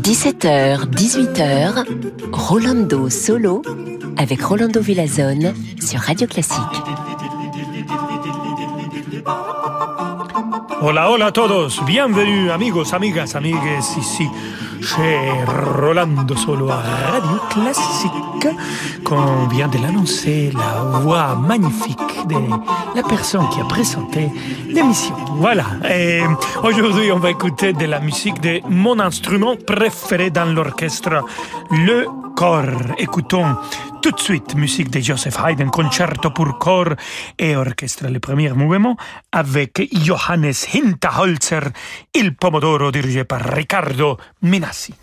17h, 18h, Rolando Solo avec Rolando Villazone sur Radio Classique. Hola, hola a todos, bienvenue amigos, amigas, amigues, ici chez Rolando Solo à Radio Classique. Qu'on vient de l'annoncer, la voix magnifique de la personne qui a présenté l'émission. Voilà, et aujourd'hui on va écouter de la musique de mon instrument préféré dans l'orchestre, le corps. Écoutons tout de suite musique de Joseph Haydn, concerto pour corps et orchestre, le premier mouvement avec Johannes Hinterholzer, Il Pomodoro dirigé par Riccardo Minassi.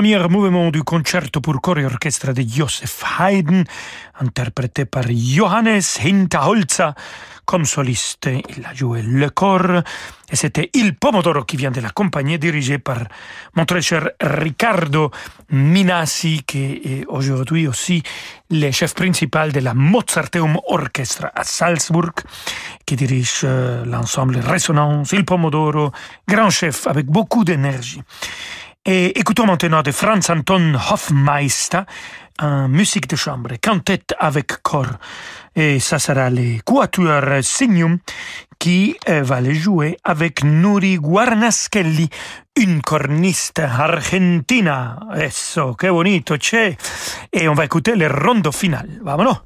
Premier mouvement du concerto pour corps et orchestre de Joseph Haydn, interprété par Johannes Hinterholzer. Comme soliste, il a joué le corps et c'était Il Pomodoro qui vient de l'accompagner, dirigé par mon très cher Riccardo Minassi, qui est aujourd'hui aussi le chef principal de la Mozarteum Orchestra à Salzburg, qui dirige euh, l'ensemble Résonance, Il Pomodoro, grand chef avec beaucoup d'énergie. Et écoutons maintenant de Franz Anton Hofmeister, en musique de chambre, quintette avec corps. Et ça sera les Quatuor Signum qui euh, va les jouer avec Nuri Guarnaschelli, une corniste argentina. Eso, qué bonito, che. Et on va écouter le rondo final. Vámonos.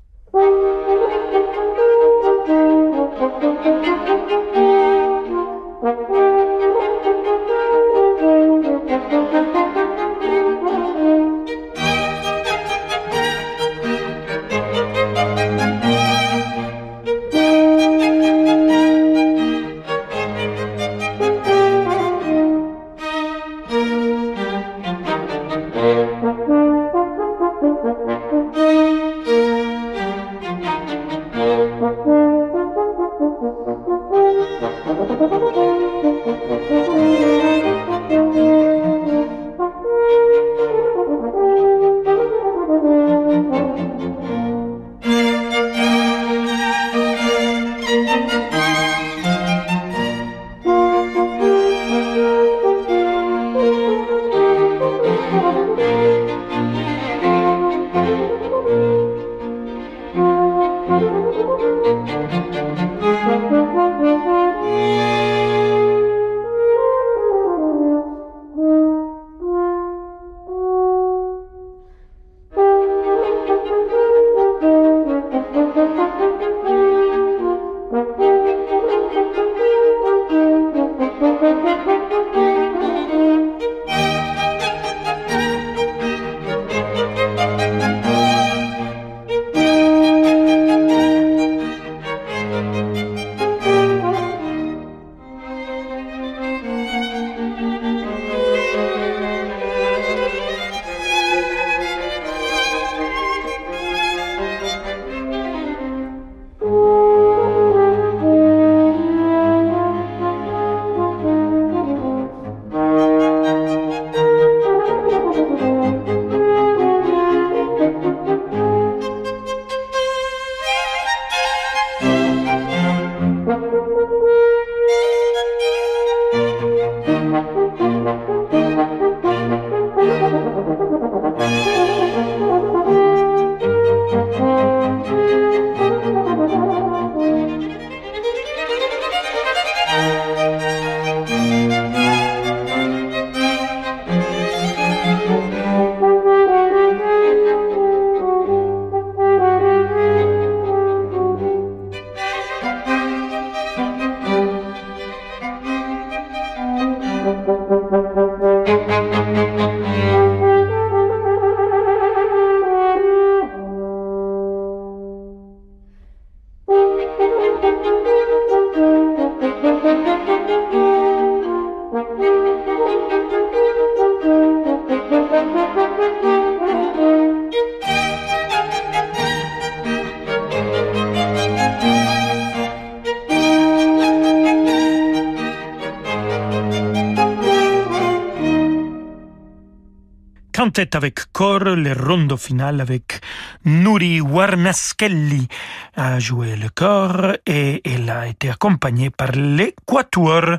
Tête avec cor, le rondo final avec Nuri Warnaschelli a joué le corps et elle a été accompagnée par l'équateur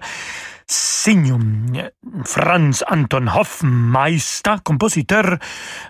Signum, Franz Anton Hofmeister, compositeur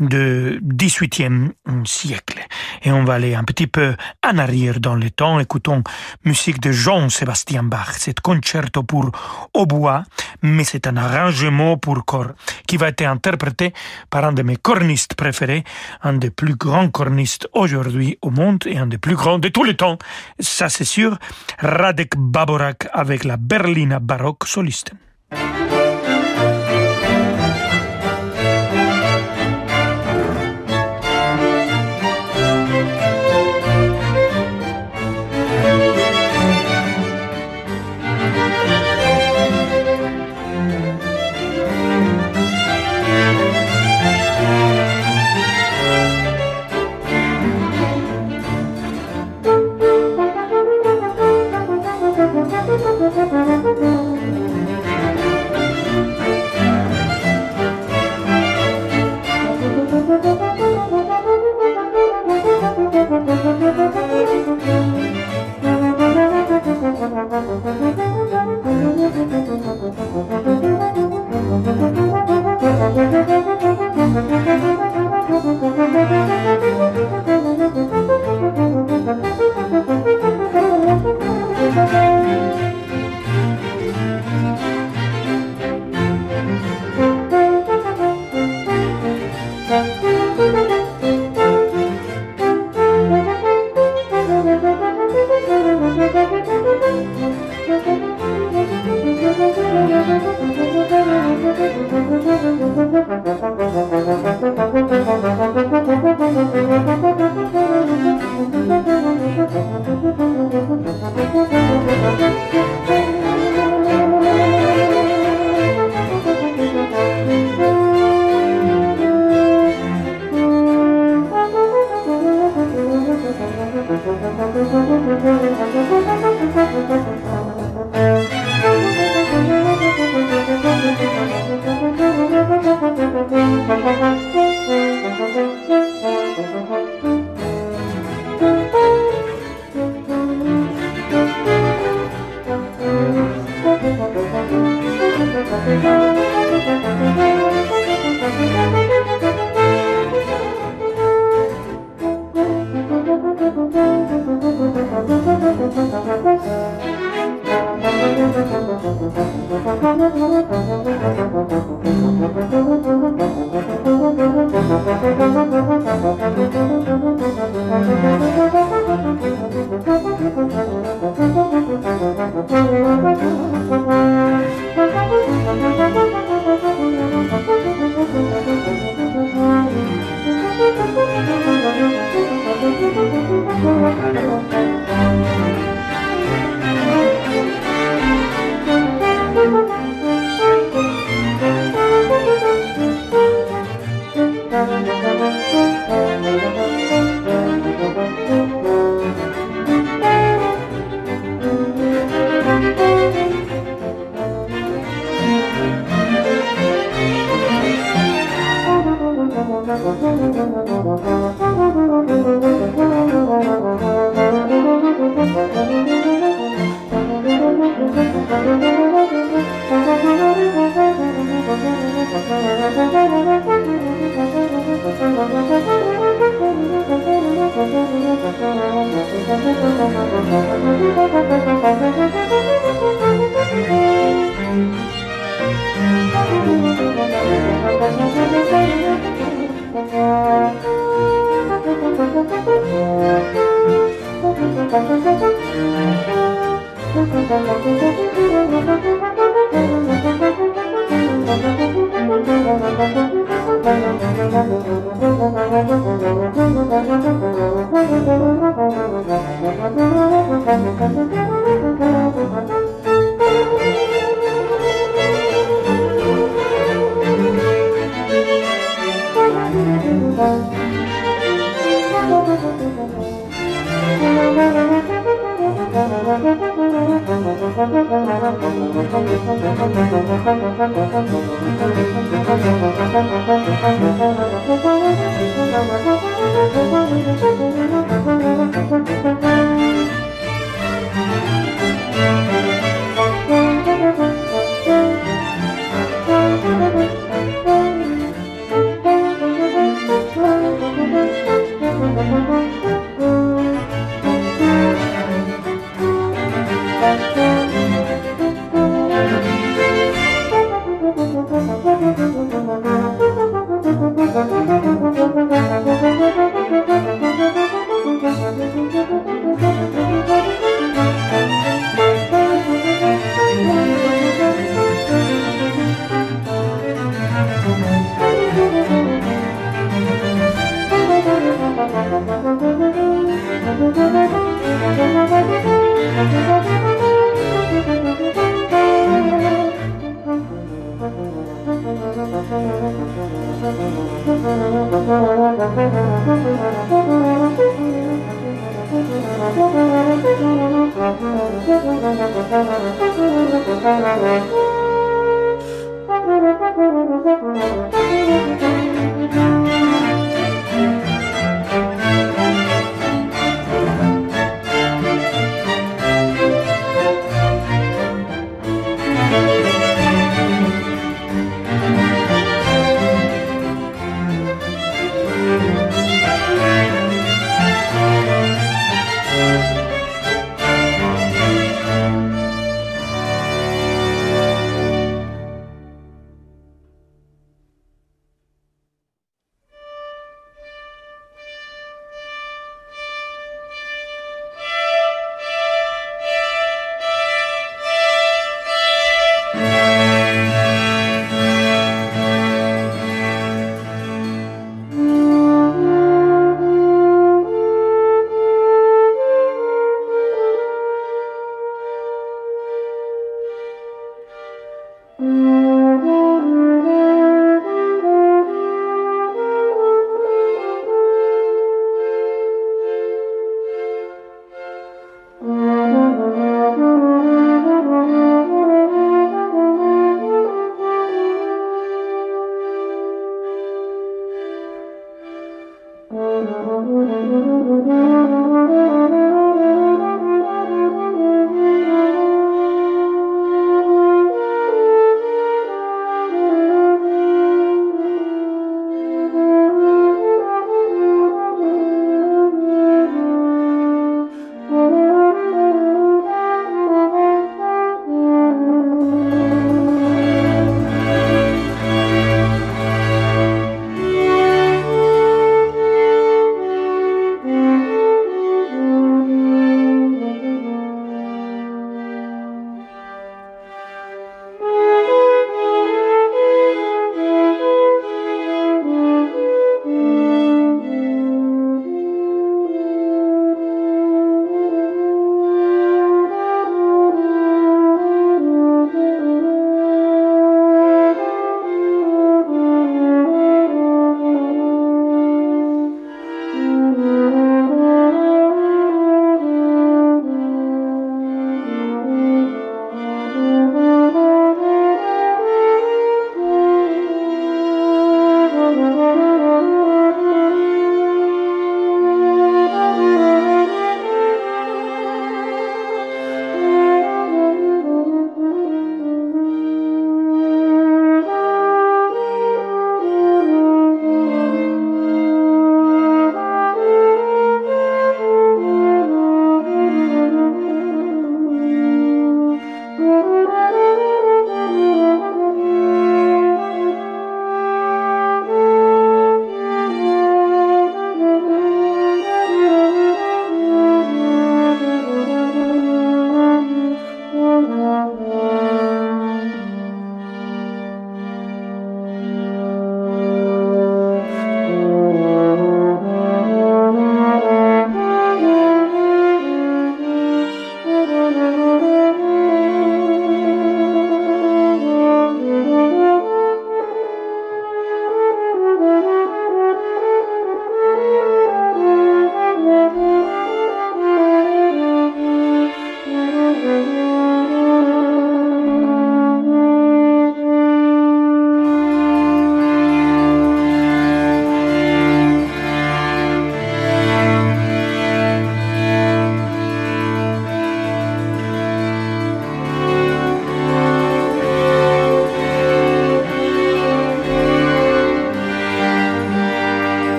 du XVIIIe siècle. Et on va aller un petit peu en arrière dans le temps. Écoutons musique de Jean-Sébastien Bach. C'est concerto pour hautbois, mais c'est un arrangement pour corps qui va être interprété par un de mes cornistes préférés, un des plus grands cornistes aujourd'hui au monde et un des plus grands de tous les temps. Ça c'est sûr, Radek Baborak avec la Berliner Baroque Solisten.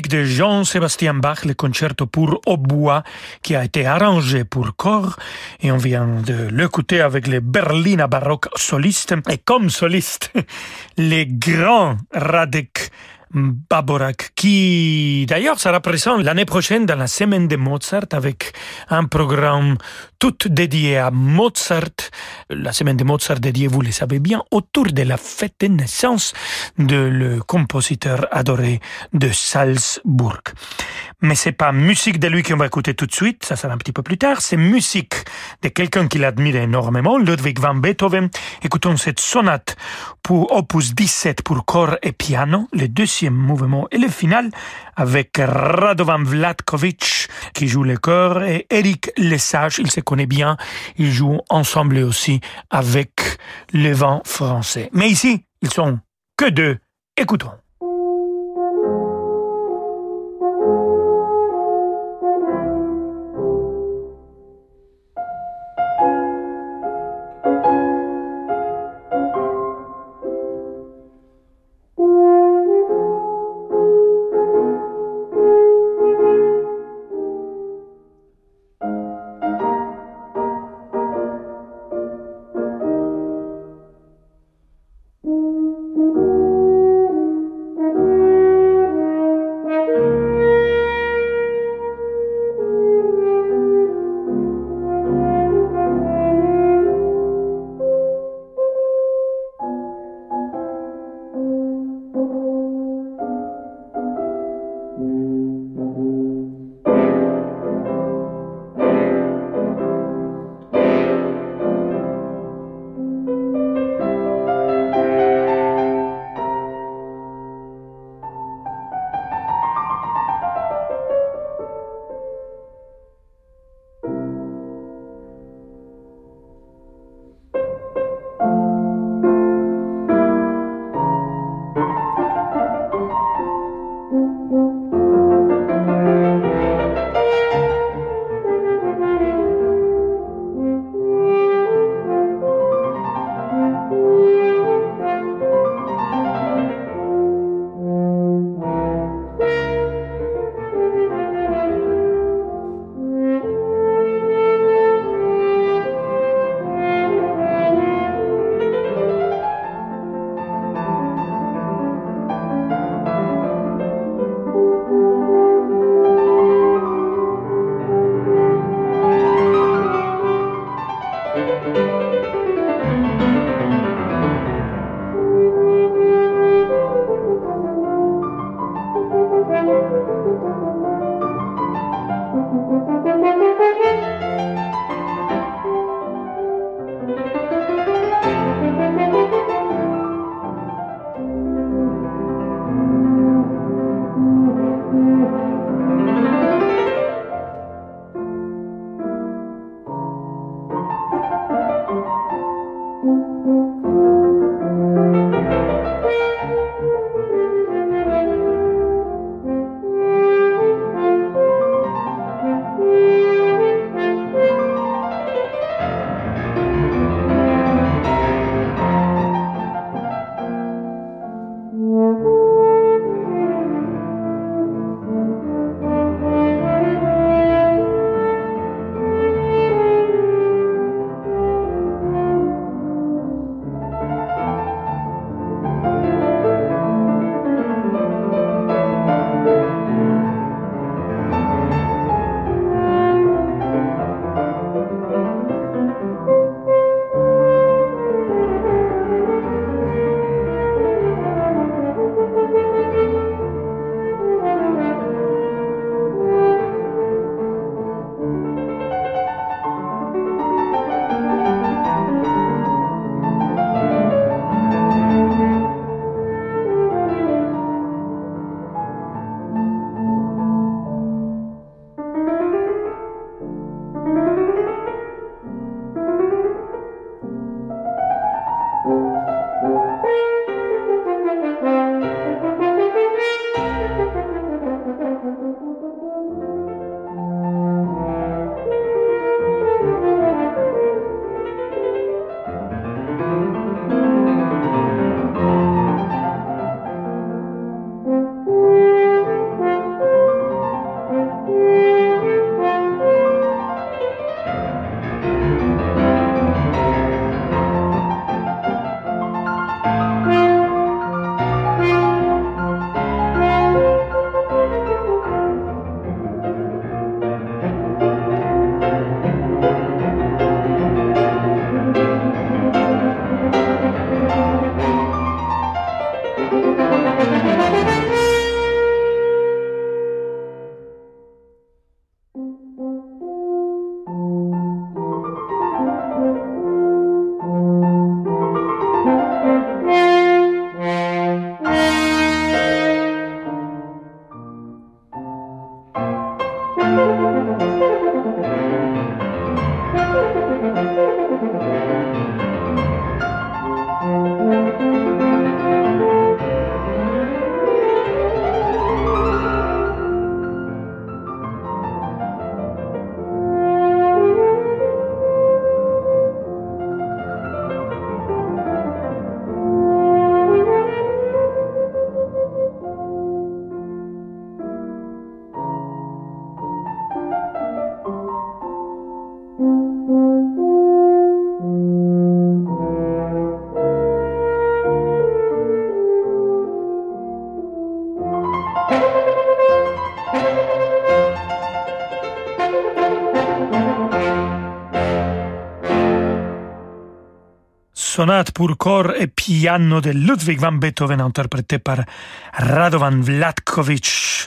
De Jean-Sébastien Bach, le concerto pour hautbois qui a été arrangé pour corps. Et on vient de l'écouter avec les Berliner baroque solistes. Et comme soliste les grands Radek Baborak, qui d'ailleurs sera présent l'année prochaine dans la semaine de Mozart avec un programme tout dédié à Mozart. La semaine de Mozart dédiée, vous le savez bien, autour de la fête de naissance de le compositeur adoré de Salzbourg. Mais c'est pas musique de lui qu'on va écouter tout de suite, ça sera un petit peu plus tard, c'est musique de quelqu'un qu'il admire énormément, Ludwig van Beethoven. Écoutons cette sonate pour opus 17 pour corps et piano, le deuxième mouvement et le final avec Radovan Vlatkovic qui joue le corps et Eric Lesage, il se connaît bien, ils jouent ensemble aussi avec le vent français. Mais ici, ils sont que deux. Écoutons. Sonate pour corps et piano de Ludwig van Beethoven interprété par Radovan Vlatkovich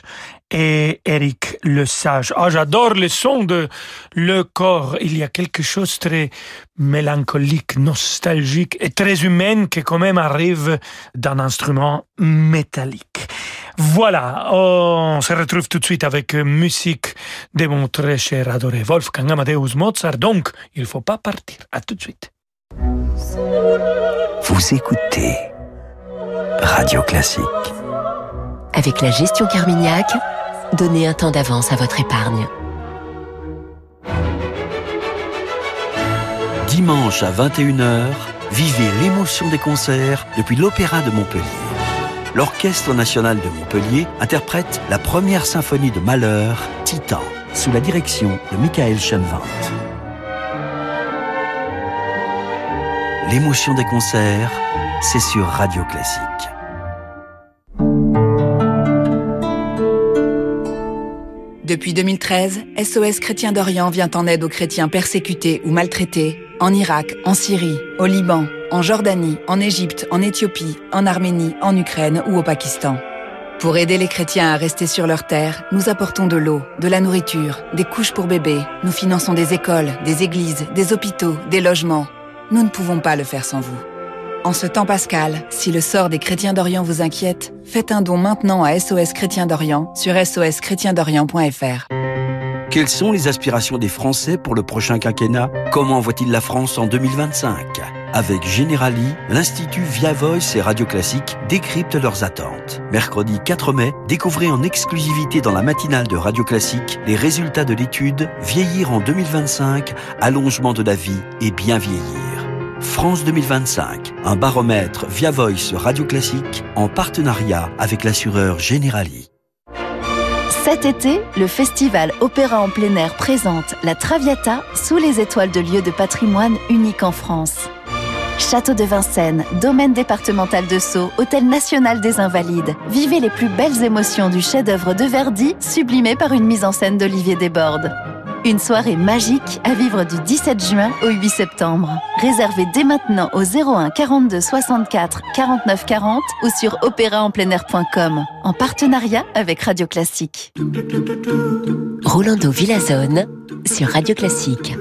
et Eric Le Sage. Ah, j'adore le son de le corps. Il y a quelque chose de très mélancolique, nostalgique et très humain qui quand même arrive d'un instrument métallique. Voilà, on se retrouve tout de suite avec musique de mon très cher adoré Wolfgang Amadeus Mozart. Donc, il faut pas partir. À tout de suite. Vous écoutez Radio Classique. Avec la gestion Carmignac, donnez un temps d'avance à votre épargne. Dimanche à 21h, vivez l'émotion des concerts depuis l'Opéra de Montpellier. L'Orchestre national de Montpellier interprète la première symphonie de Malheur, Titan, sous la direction de Michael Schoenwandt. L'émotion des concerts, c'est sur Radio Classique. Depuis 2013, SOS Chrétien d'Orient vient en aide aux chrétiens persécutés ou maltraités en Irak, en Syrie, au Liban, en Jordanie, en Égypte, en Éthiopie, en Arménie, en Ukraine ou au Pakistan. Pour aider les chrétiens à rester sur leur terre, nous apportons de l'eau, de la nourriture, des couches pour bébés, nous finançons des écoles, des églises, des hôpitaux, des logements nous ne pouvons pas le faire sans vous. En ce temps pascal, si le sort des chrétiens d'Orient vous inquiète, faites un don maintenant à SOS Chrétiens d'Orient sur soschrétiendorient.fr. Quelles sont les aspirations des Français pour le prochain quinquennat? Comment voit-il la France en 2025 Avec Generali, l'Institut Via Voice et Radio Classique décryptent leurs attentes. Mercredi 4 mai, découvrez en exclusivité dans la matinale de Radio Classique les résultats de l'étude Vieillir en 2025, allongement de la vie et bien vieillir. France 2025, un baromètre via Voice Radio Classique en partenariat avec l'assureur Generali. Cet été, le festival Opéra en plein air présente la Traviata sous les étoiles de lieux de patrimoine unique en France. Château de Vincennes, domaine départemental de Sceaux, Hôtel national des Invalides. Vivez les plus belles émotions du chef-d'œuvre de Verdi, sublimé par une mise en scène d'Olivier Desbordes. Une soirée magique à vivre du 17 juin au 8 septembre. Réservez dès maintenant au 01 42 64 49 40 ou sur opéraenpleinair.com en partenariat avec Radio Classique. Rolando Villazone sur Radio Classique.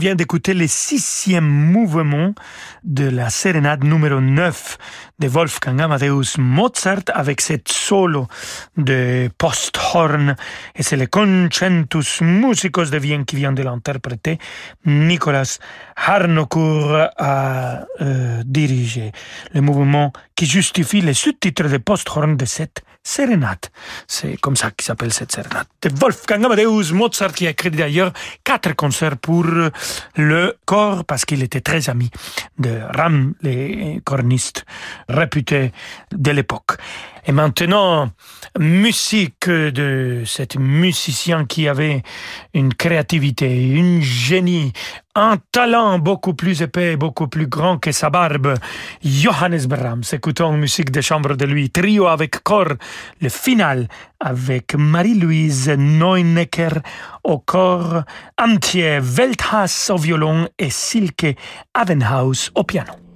Vient d'écouter le sixième mouvement de la sérénade numéro 9 de Wolfgang Amadeus Mozart avec cette solo de post-horn et c'est le Concentus Musicos de Vienne qui vient de l'interpréter. Nicolas Harnoncourt a euh, dirigé le mouvement qui justifie les sous-titres de post-horn de cette sérénade. C'est comme ça qu'il s'appelle cette sérénade. De Wolfgang Amadeus Mozart qui a écrit d'ailleurs quatre concerts pour le corps parce qu'il était très ami de Ram, les cornistes réputés de l'époque. Et maintenant, musique de cet musicien qui avait une créativité, une génie, un talent beaucoup plus épais, beaucoup plus grand que sa barbe. Johannes Brahms, écoutons musique de chambre de lui, trio avec corps, le final avec Marie-Louise Neunecker au corps, entier Welthass au violon et Silke Avenhaus au piano.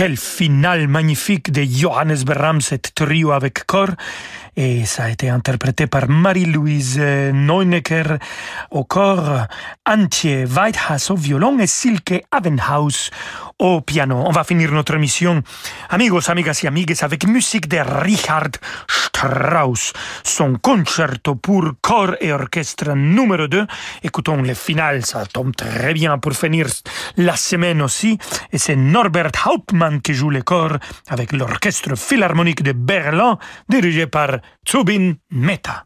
Quel final magnifique de Johannes Brahms, cette trio avec corps. Et ça a été interprété par Marie-Louise Neunecker au corps, Antje Weidhaus au violon et Silke Avenhaus au piano. On va finir notre émission, amigos, amigas et amigues, avec musique de Richard Strauss, son concerto pour corps et orchestre numéro 2. Écoutons le final, ça tombe très bien pour finir la semaine aussi. Et c'est Norbert Hauptmann qui joue le corps avec l'orchestre philharmonique de Berlin, dirigé par Zubin Mehta.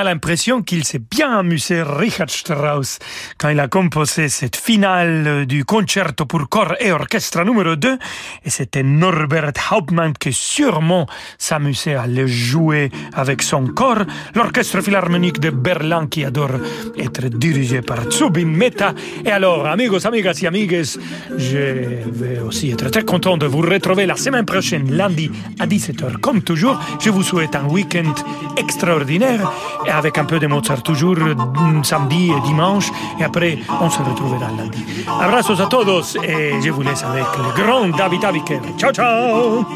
A l'impression qu'il s'est bien amusé, Richard Strauss, quand il a composé cette finale du concerto pour corps et orchestre numéro 2. Et c'était Norbert Hauptmann qui sûrement s'amusait à le jouer avec son corps. L'orchestre philharmonique de Berlin qui adore être dirigé par Zubin Mehta. Et alors, amigos, amigas et amigues, je vais aussi être très content de vous retrouver la semaine prochaine, lundi à 17h. Comme toujours, je vous souhaite un week-end extraordinaire avec un peu de Mozart toujours mm, samedi et dimanche et après on se retrouvera lundi. Abrazos a todos et je vous laisse avec le grand David Abiker. Ciao ciao